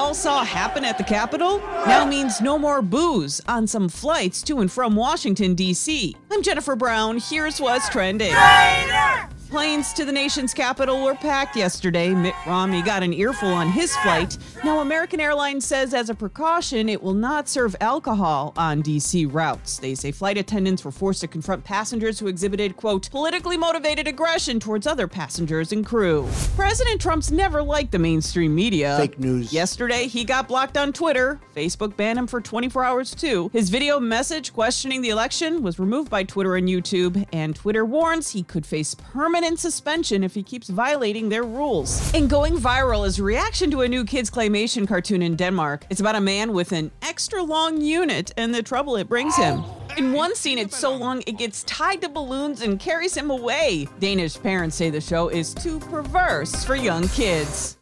all saw happen at the Capitol now means no more booze on some flights to and from Washington, D.C. I'm Jennifer Brown. Here's what's trending. Planes to the nation's capital were packed yesterday. Mitt Romney got an earful on his flight. Now, American Airlines says as a precaution, it will not serve alcohol on DC routes. They say flight attendants were forced to confront passengers who exhibited, quote, politically motivated aggression towards other passengers and crew. President Trump's never liked the mainstream media. Fake news. Yesterday, he got blocked on Twitter. Facebook banned him for 24 hours, too. His video message questioning the election was removed by Twitter and YouTube, and Twitter warns he could face permanent suspension if he keeps violating their rules. And going viral is reaction to a new kids' claymation cartoon in Denmark. It's about a man with an extra long unit and the trouble it brings him. In one scene, it's so long it gets tied to balloons and carries him away. Danish parents say the show is too perverse for young kids.